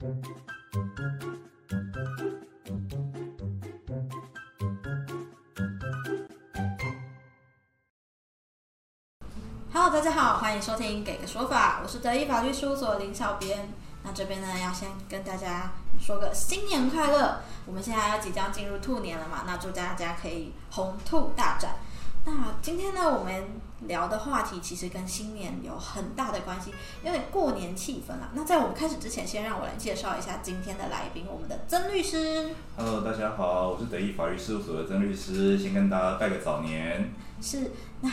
Hello，大家好，欢迎收听《给个说法》，我是德意法律事务所林小编。那这边呢，要先跟大家说个新年快乐。我们现在要即将进入兔年了嘛，那祝大家可以红兔大展。那今天呢，我们聊的话题其实跟新年有很大的关系，有点过年气氛啦。那在我们开始之前，先让我来介绍一下今天的来宾，我们的曾律师。Hello，大家好，我是德意法律事务所的曾律师，先跟大家拜个早年。是，那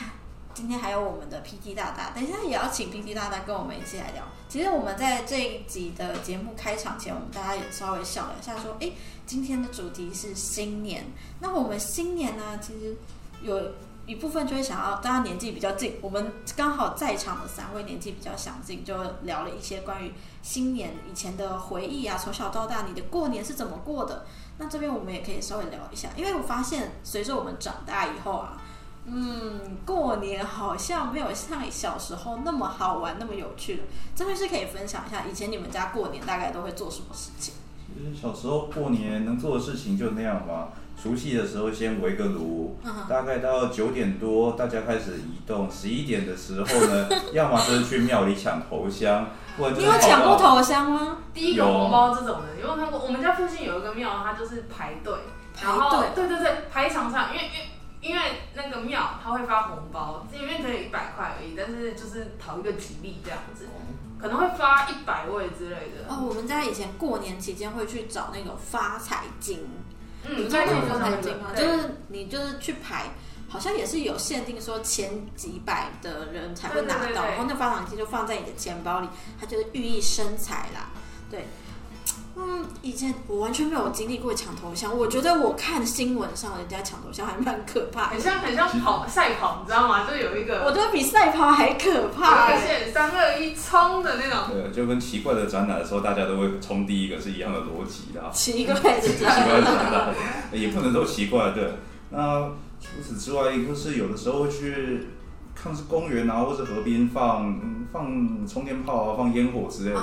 今天还有我们的 PT 大大，等一下也要请 PT 大大跟我们一起来聊。其实我们在这一集的节目开场前，我们大家也稍微想了一下，说，诶，今天的主题是新年。那我们新年呢，其实有一部分就会想要，大家年纪比较近，我们刚好在场的三位年纪比较相近，就聊了一些关于新年以前的回忆啊，从小到大你的过年是怎么过的。那这边我们也可以稍微聊一下，因为我发现随着我们长大以后啊，嗯，过年好像没有像小时候那么好玩、那么有趣了。这边是可以分享一下，以前你们家过年大概都会做什么事情？其实小时候过年能做的事情就那样嘛。除夕的时候先围个炉，嗯大概到九点多大家开始移动，十一点的时候呢，要么就是去庙里抢头香，不然就你是有抢过头香吗？第一个红包这种的，有没有看过？我们家附近有一个庙，它就是排队，然后队对对对，排一长串，因为因为因为那个庙它会发红包，里面只有一百块而已，但是就是讨一个吉利这样子，可能会发一百位之类的。哦，我们家以前过年期间会去找那个发财金，你嗯，们知道那种发财那金吗？个就是你就是去排，好像也是有限定，说前几百的人才会拿到，对对对对然后那发奖金就放在你的钱包里，它就是寓意生财啦。对，嗯，以前我完全没有经历过抢头香，我觉得我看新闻上人家抢头香还蛮可怕的，很像很像跑赛跑，你知道吗？就有一个我觉得比赛跑还可怕、有一个欸。线三二一冲的那种。对，就跟奇怪的展览的时候，大家都会冲第一个是一样的逻辑的啊。奇怪的奇怪的展览也不能说奇怪，对。那除此之外，就是有的时候会去看是公园啊，或是河边放放冲天炮啊，放烟火之类的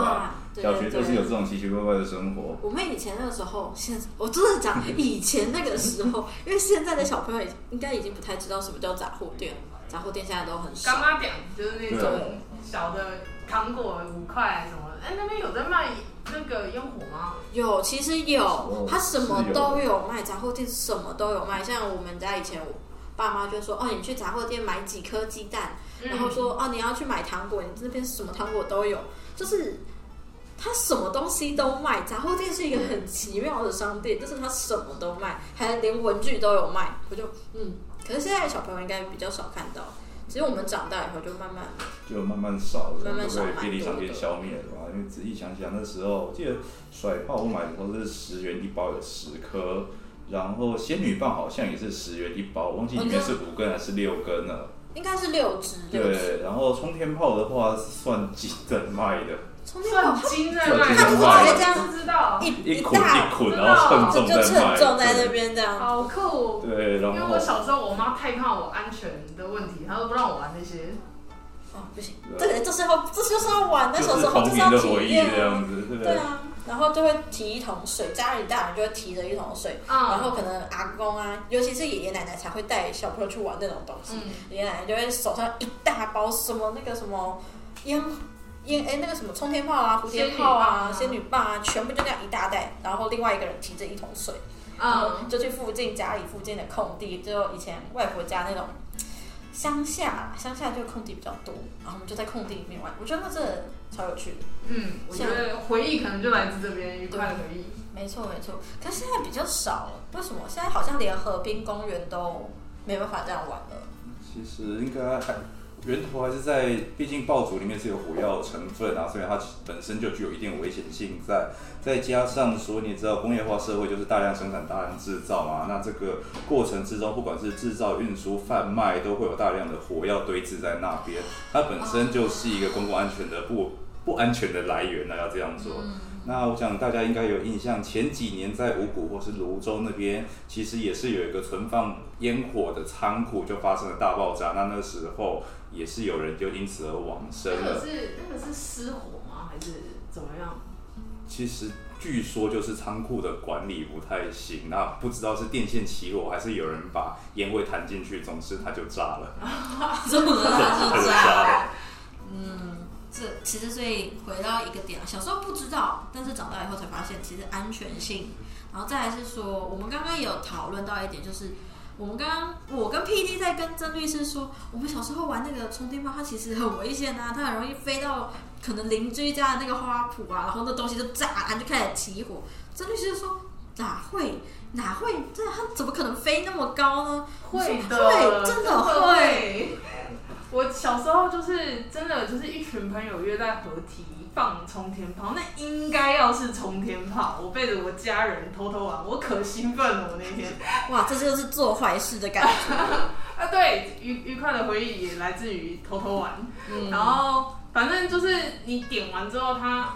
小学就是有这种奇奇怪怪的生活。我们以前那个时候，现我真的讲以前那个时候，因为现在的小朋友应该已经不太知道什么叫杂货店，杂货店现在都很少。干妈点就是那种小的糖果五块什么的，哎、那边有在卖那个烟火吗？有，其实有哦，它什么都有卖，杂货店什么都有卖。像我们家以前，我爸妈就说，哦，你去杂货店买几颗鸡蛋，然后说，哦，你要去买糖果，你这边什么糖果都有，就是。它什么东西都卖，杂货店是一个很奇妙的商店，就是他什么都卖，还连文具都有卖。我就嗯，可是现在小朋友应该比较少看到。其实我们长大以后就慢慢就慢慢少了，慢慢少便利商店消灭了吧？因为仔细想想，那时候我记得甩炮我买的时候是十元一包，有十颗，然后仙女棒好像也是十元一包，我忘记里面是五根还是六根了。应该是六只，对，然后冲天炮的话是算几根卖的，充电宝算金在算卖，金在卖我不知道，一一捆大一捆，然后称就。称重在那边这样。好酷。对，然后因为我小时候我妈太怕我安全的问题，她都不让我玩那些。哦，不行，这个这是要这就是要玩，那小时候就是要体年的回忆验啊。这样子，对啊，然后就会提一桶水，家里大人就会提着一桶水，嗯然后可能阿公啊，尤其是爷爷奶奶才会带小朋友去玩那种东西。嗯，爷爷奶奶就会手上一大包什么那个什么烟烟哎那个什么冲天炮啊、蝴蝶炮啊、仙仙女棒啊，全部就那样一大袋，然后另外一个人提着一桶水，然后嗯，就去附近家里附近的空地，就以前外婆家那种乡下，乡下就空地比较多，然后我们就在空地里面玩，我觉得那真的超有趣的。嗯，我觉得回忆可能就来自这边愉快的回忆。没错没错，可是现在比较少了，为什么？现在好像连河滨公园都没办法这样玩了。其实应该还源头还是在，毕竟爆竹里面是有火药成分啊，所以它本身就具有一定危险性在。再加上说，你知道工业化社会就是大量生产、大量制造嘛，那这个过程之中，不管是制造、运输、贩卖，都会有大量的火药堆置在那边，它本身就是一个公共安全的不不安全的来源呢、要这样说。那我想大家应该有印象，前几年在五谷或是泸州那边，其实也是有一个存放烟火的仓库，就发生了大爆炸。那那时候也是有人就因此而往生了。那个是那个是失火吗？还是怎么样？其实据说就是仓库的管理不太行，那不知道是电线起火还是有人把烟灰弹进去，总之它就炸了，这么的 它是炸炸。了。嗯，这其实所以回到一个点啊，小时候不知道，但是长大以后才发现，其实安全性，然后再来是说，我们刚刚也有讨论到一点，就是我们刚刚我跟 PD 在跟曾律师说，我们小时候玩那个充电宝，它其实很危险啊，它很容易飞到可能邻居家的那个花圃啊，然后那东西就炸，它就开始起火。曾律师就说哪会哪会，这它怎么可能飞那么高呢？会的，会，真的会。会。我小时候就是真的就是一群朋友约在合体放冲天炮，那应该要是冲天炮，我背着我家人偷偷玩，我可兴奋了，我那天。哇，这就是做坏事的感觉。啊，对，愉愉快的回忆也来自于偷偷玩。嗯然后反正就是你点完之后，它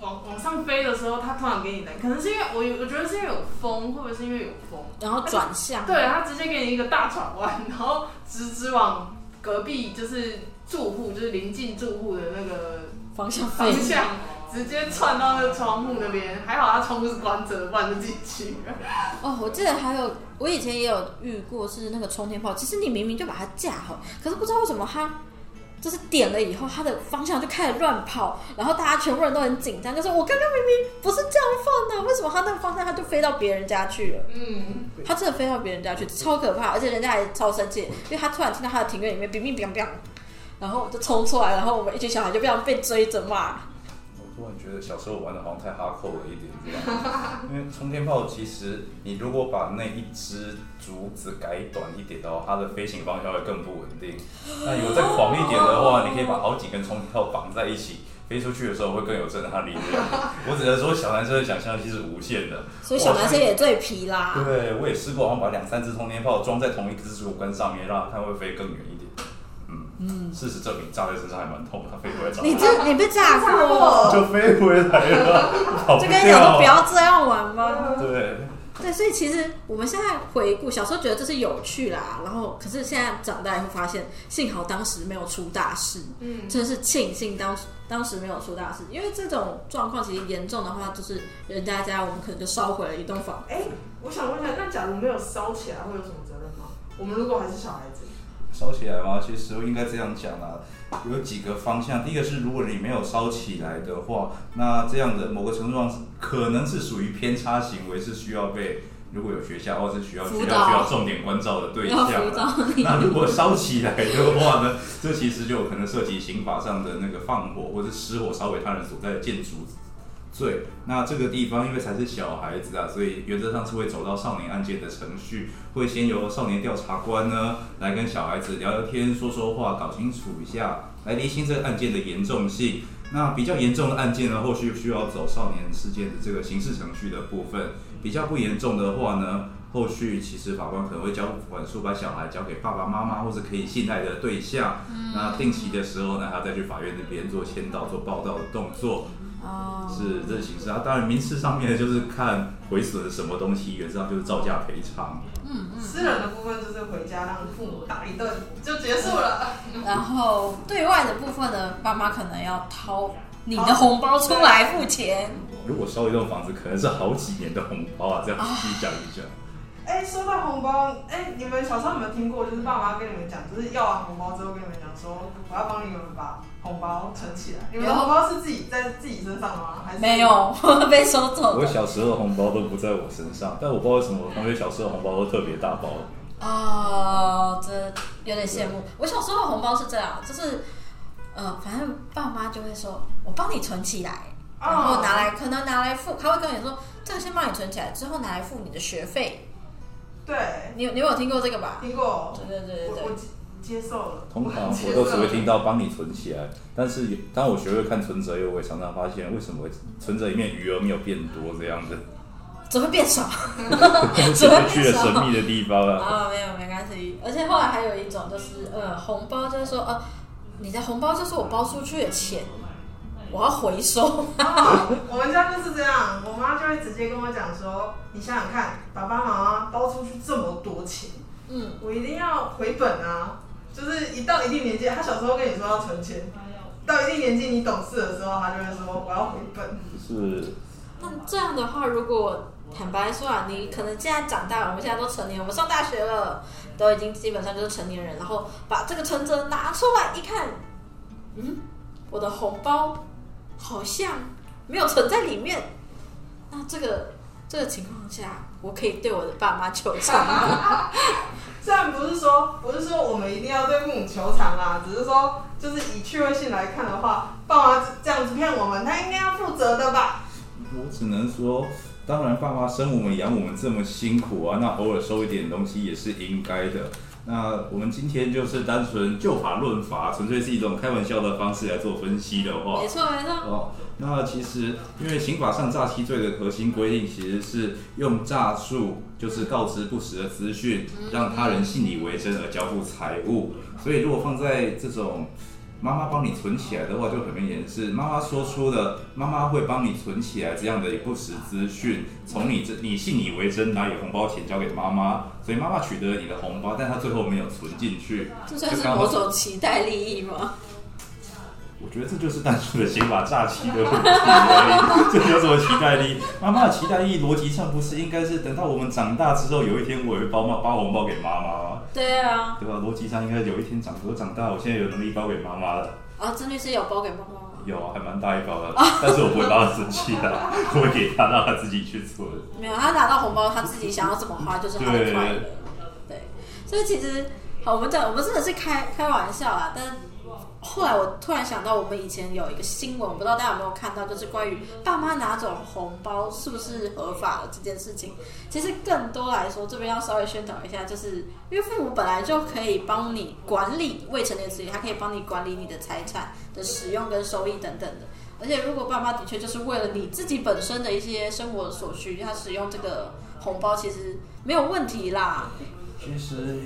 往往上飞的时候，它突然给你来，可能是因为我有我觉得是因为有风，会不会是因为有风？然后转向，对，它直接给你一个大转弯，然后直直往隔壁就是住户，就是临近住户的那个方向方。向，直接窜到那个窗户那边。还好他窗户是关着的，不然就进去了。哦，我记得还有，我以前也有遇过是那个冲天炮，其实你明明就把它架好，可是不知道为什么它就是点了以后，它的方向就开始乱跑，然后大家全部人都很紧张，就说我刚刚明明不是这样放的，飞到别人家去了？嗯，他真的飞到别人家去，超可怕，而且人家还超生气，因为他突然听到他的庭院里面乒乒乓乓，然后就冲出来，然后我们一群小孩就这样被追着骂。我突然觉得小时候玩的好像太哈扣了一点，这样。因为冲天炮其实你如果把那一只竹子改短一点的话，它的飞行方向会更不稳定。那有再狂一点的话，你可以把好几根冲天炮绑在一起，飞出去的时候会更有震撼力量。我只能说小男生的想象力是无限的。所以小男生也最皮啦。对，我也试过，好像把两三只冲天炮装在同一只竹竿上面，让它看会飞更远一点。嗯嗯，事实证明炸在身上还蛮痛的，它飞回来炸。你这你被炸炸过过，就飞回来了，就跟你讲说不要这样玩吗？对，对，所以其实我们现在回顾，小时候觉得这是有趣啦，然后可是现在长大以后发现，幸好当时没有出大事，嗯，真的是庆幸当时当时没有出大事，因为这种状况其实严重的话，就是人家家我们可能就烧毁了一栋房。哎、我想问一下，那假如没有烧起来，会有什么责任吗？我们如果还是小孩子，烧起来吗？其实应该这样讲啊，有几个方向。第一个是，如果你没有烧起来的话，那这样的某个程度上可能是属于偏差行为，是需要被如果有学校或是需要辅导学校需要重点关照的对象 那如果烧起来的话呢，这其实就有可能涉及刑法上的那个放火或者失火烧毁他人所在的建筑罪。那这个地方因为才是小孩子啊，所以原则上是会走到少年案件的程序，会先由少年调查官呢来跟小孩子聊聊天、说说话，搞清楚一下，来厘清这个案件的严重性。那比较严重的案件呢，后续需要走少年事件的这个刑事程序的部分；比较不严重的话呢，后续其实法官可能会交管束，把小孩交给爸爸妈妈或者可以信赖的对象。那定期的时候呢，还要再去法院那边做签到、做报道的动作。哦，是这形式啊。当然，民事上面就是看毁损什么东西，原则上就是照价赔偿。嗯嗯。私人的部分就是回家让父母打一顿就结束了。然后对外的部分呢，爸妈可能要掏你的红包出来付钱。如果烧一栋房子，可能是好几年的红包啊，这样仔细讲一讲。哎、收到红包，哎、你们小时候有没有听过？就是爸妈跟你们讲，就是要完红包之后跟你们讲说，我要帮你们把红包存起来。你们的有红包是自己在自己身上的吗？还是没？有，被收走我。小时候的红包都不在我身上，但我不知道为什么我同学小时候的红包都特别大包。哦，这有点羡慕。我小时候的红包是这样，就是呃，反正爸妈就会说，我帮你存起来，然后拿来，可能拿来付，他会跟你说，这个先帮你存起来，之后拿来付你的学费。对，你有你有听过这个吧？听过。对对对对对。接接受了。通常我都只会了听到帮你存起来，但是有当我学会看存折以后，我也常常发现为什么存折里面余额没有变多这样子，只会变少。是我去了神秘的地方啊。啊，没有没关系。而且后来还有一种就是，呃，红包就是说，呃，你的红包就是我包出去的钱，我要回收。啊，我们家就是这样，我妈就会直接跟我讲说，你想想看，爸爸妈妈包出去这么多钱，嗯，我一定要回本啊！就是一到一定年纪，他小时候跟你说要存钱，到一定年纪你懂事的时候，他就会说我要回本。是那这样的话，如果坦白说啊，你可能现在长大了，我们现在都成年，我们上大学了，都已经基本上就是成年人，然后把这个存折拿出来一看，嗯，我的红包好像没有存在里面。那这个这个情况下，我可以对我的爸妈求偿吗？虽然不是说不是说我们一定要对父母求偿啊，只是说就是以趣味性来看的话，爸妈这样子骗我们，他应该要负责的吧？我只能说，当然爸妈生我们养我们这么辛苦啊，那偶尔收一点东西也是应该的。那我们今天就是单纯就法论法，纯粹是一种开玩笑的方式来做分析的话，没错没错。哦，那其实因为刑法上诈欺罪的核心规定其实是用诈术，就是告知不实的资讯，让他人信以为真而交付财物。所以如果放在这种妈妈帮你存起来的话，就很明显是妈妈说出了，妈妈会帮你存起来这样的不实资讯，从你这你信以为真拿你红包钱交给妈妈，所以妈妈取得了你的红包，但她最后没有存进去，这算是某种期待利益吗？我觉得这就是单纯的刑法诈欺的问题而已，这有什么期待力？妈妈的期待力逻辑上不是应该是等到我们长大之后，有一天我也会包妈包红包给妈妈吗？对啊，对吧？逻辑上应该有一天长我长大，我现在有能力包给妈妈了。啊，曾律师有包给妈妈吗？有啊，还蛮大一包的，但是我不会让他生气的，我会给他让他自己去存。没有，他拿到红包，他自己想要怎么花就是他的快乐。对，所以其实好，我们讲我们真的是开开玩笑啦，但后来我突然想到，我们以前有一个新闻，我不知道大家有没有看到，就是关于爸妈拿走红包是不是合法的这件事情。其实更多来说，这边要稍微宣导一下，就是因为父母本来就可以帮你管理未成年子女，他可以帮你管理你的财产的使用跟收益等等的。而且，如果爸妈的确就是为了你自己本身的一些生活所需，他使用这个红包，其实没有问题啦。其实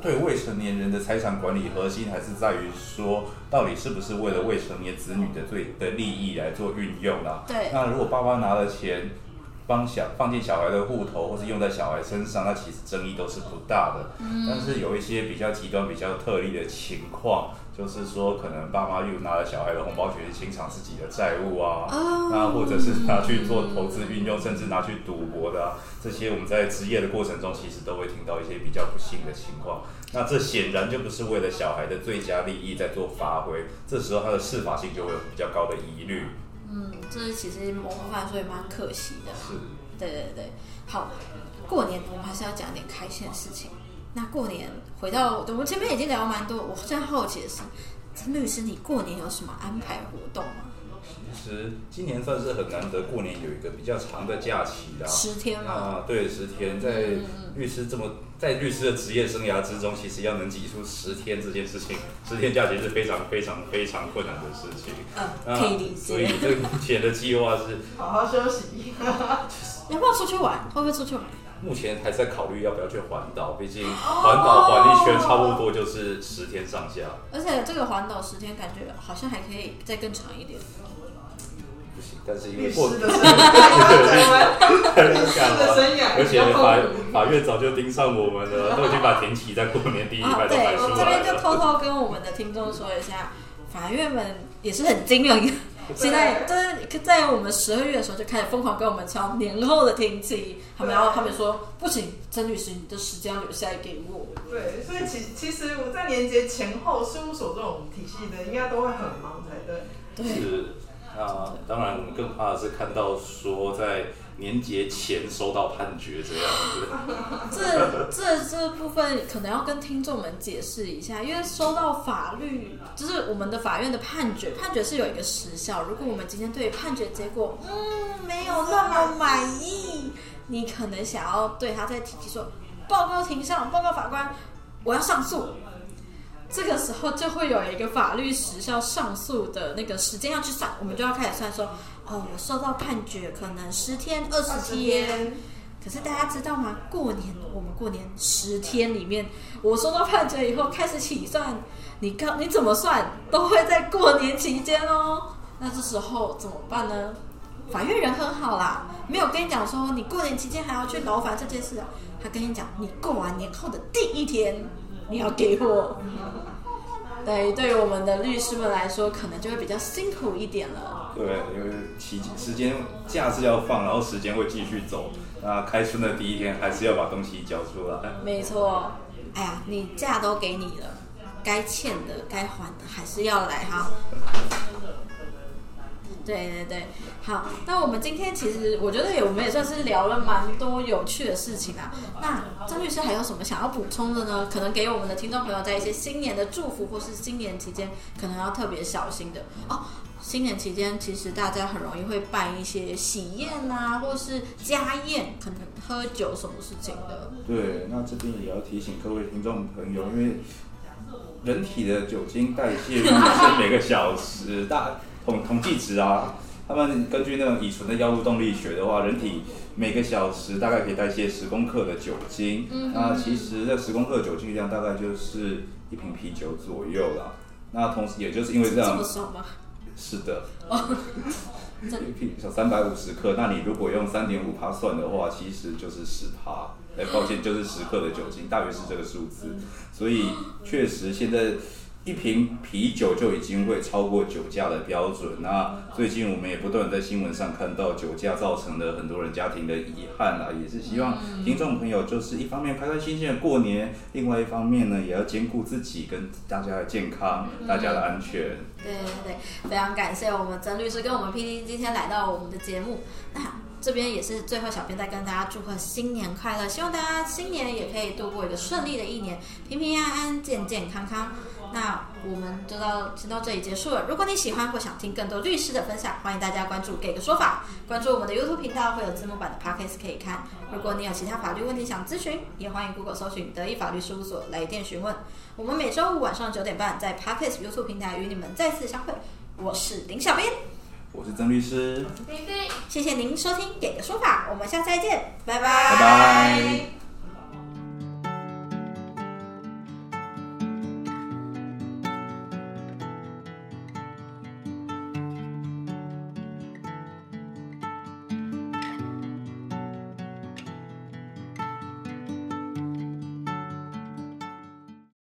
对未成年人的财产管理核心还是在于说，到底是不是为了未成年子女的最的利益来做运用啊？对那如果爸爸拿了钱帮小放进小孩的户头，或是用在小孩身上，那其实争议都是不大的。但是有一些比较极端、比较特例的情况，就是说可能爸妈又拿了小孩的红包钱去清偿自己的债务啊，哦那或者是拿去做投资运用，甚至拿去赌博的、啊，这些我们在职业的过程中，其实都会听到一些比较不幸的情况。那这显然就不是为了小孩的最佳利益在做发挥，这时候他的适法性就会有比较高的疑虑。嗯，这其实某部分来说也蛮可惜的。是，对对对，好，过年我们还是要讲点开心的事情。那过年回到我们前面已经聊蛮多，我现在好奇的是，陈律师，你过年有什么安排活动吗？其实今年算是很难得，过年有一个比较长的假期啦。十天吗？啊，对，十天，在律师这么在律师的职业生涯之中，其实要能挤出十天这件事情，十天假期是非常非常非常困难的事情。嗯，啊可以理解。所以这个目前的计划是，好好休息。要不要出去玩？会不会出去玩？目前还在考虑要不要去环岛，毕竟环岛环一圈差不多就是十天上下。而且这个环岛十天，感觉好像还可以再更长一点。不行，但是因为律过 师的生涯，律师的生涯而且法。法院早就盯上我们了，都已经把庭期在过年第一啊，排都对排出来我这边就。偷偷跟我们的听众说一下，法院们也是很精明，现在就是在我们十二月的时候就开始疯狂跟我们敲年后的天气，他们然后他们说不行，曾律师你的时间要留下来给我。对，所以其其实我在年节前后，事务所这种体系的应该都会很忙才对。对，是，啊当然更怕的是看到说在年节前收到判决这样子。这这这部分可能要跟听众们解释一下，因为收到法律就是我们的法院的判决，判决是有一个时效。如果我们今天对判决结果嗯没有那么满意，你可能想要对他再提起说报告庭上，报告法官，我要上诉。这个时候就会有一个法律时效上诉的那个时间要去算，我们就要开始算说，哦，我收到判决可能十天、二十天。可是大家知道吗？过年我们过年十天里面，我收到判决以后开始起算，你刚你怎么算都会在过年期间哦。那这时候怎么办呢？法院人很好啦，没有跟你讲说你过年期间还要去劳烦这件事啊。他跟你讲，你过完年后的第一天你要给我。对，对于我们的律师们来说，可能就会比较辛苦一点了。对，因为期时间假是要放，然后时间会继续走。那开春的第一天还是要把东西交出来。没错，哎呀，你假都给你了，该欠的、该还的还是要来哈。对对对，好，那我们今天其实我觉得也我们也算是聊了蛮多有趣的事情啊。那张律师还有什么想要补充的呢？可能给我们的听众朋友在一些新年的祝福，或是新年期间可能要特别小心的哦。新年期间其实大家很容易会办一些喜宴啊，或是家宴，可能喝酒什么事情的。对，那这边也要提醒各位听众朋友，因为人体的酒精代谢率是每个小时大。统统计值啊，他们根据那种乙醇的药物动力学的话，人体每个小时大概可以代谢十公克的酒精。那其实这十公克酒精量大概就是一瓶啤酒左右啦。那同时也就是因为这样，是的，一瓶小三百五十克。那你如果用三点五帕算的话，其实就是十帕。哎，抱歉，就是十克的酒精，大约是这个数字。所以确实现在。一瓶啤酒就已经会超过酒驾的标准。那最近我们也不断在新闻上看到酒驾造成了很多人家庭的遗憾啦，也是希望听众朋友就是一方面开开心心的过年，另外一方面呢也要兼顾自己跟大家的健康、大家的安全。对对对，非常感谢我们曾律师跟我们 P D 今天来到我们的节目。那这边也是最后，小编再跟大家祝贺新年快乐，希望大家新年也可以度过一个顺利的一年，平平安安、健健康康。那我们就到先到这里结束了。如果你喜欢或想听更多律师的分享，欢迎大家关注“给个说法”，关注我们的 YouTube 频道，会有字幕版的 Podcast 可以看。如果你有其他法律问题想咨询，也欢迎 Google 搜寻“德意法律事务所”来电询问。我们每周五晚上九点半在 Podcast YouTube 平台与你们再次相会。我是林小编，我是曾律师，菲菲，谢谢您收听“给个说法”，我们下次再见，拜拜，拜拜。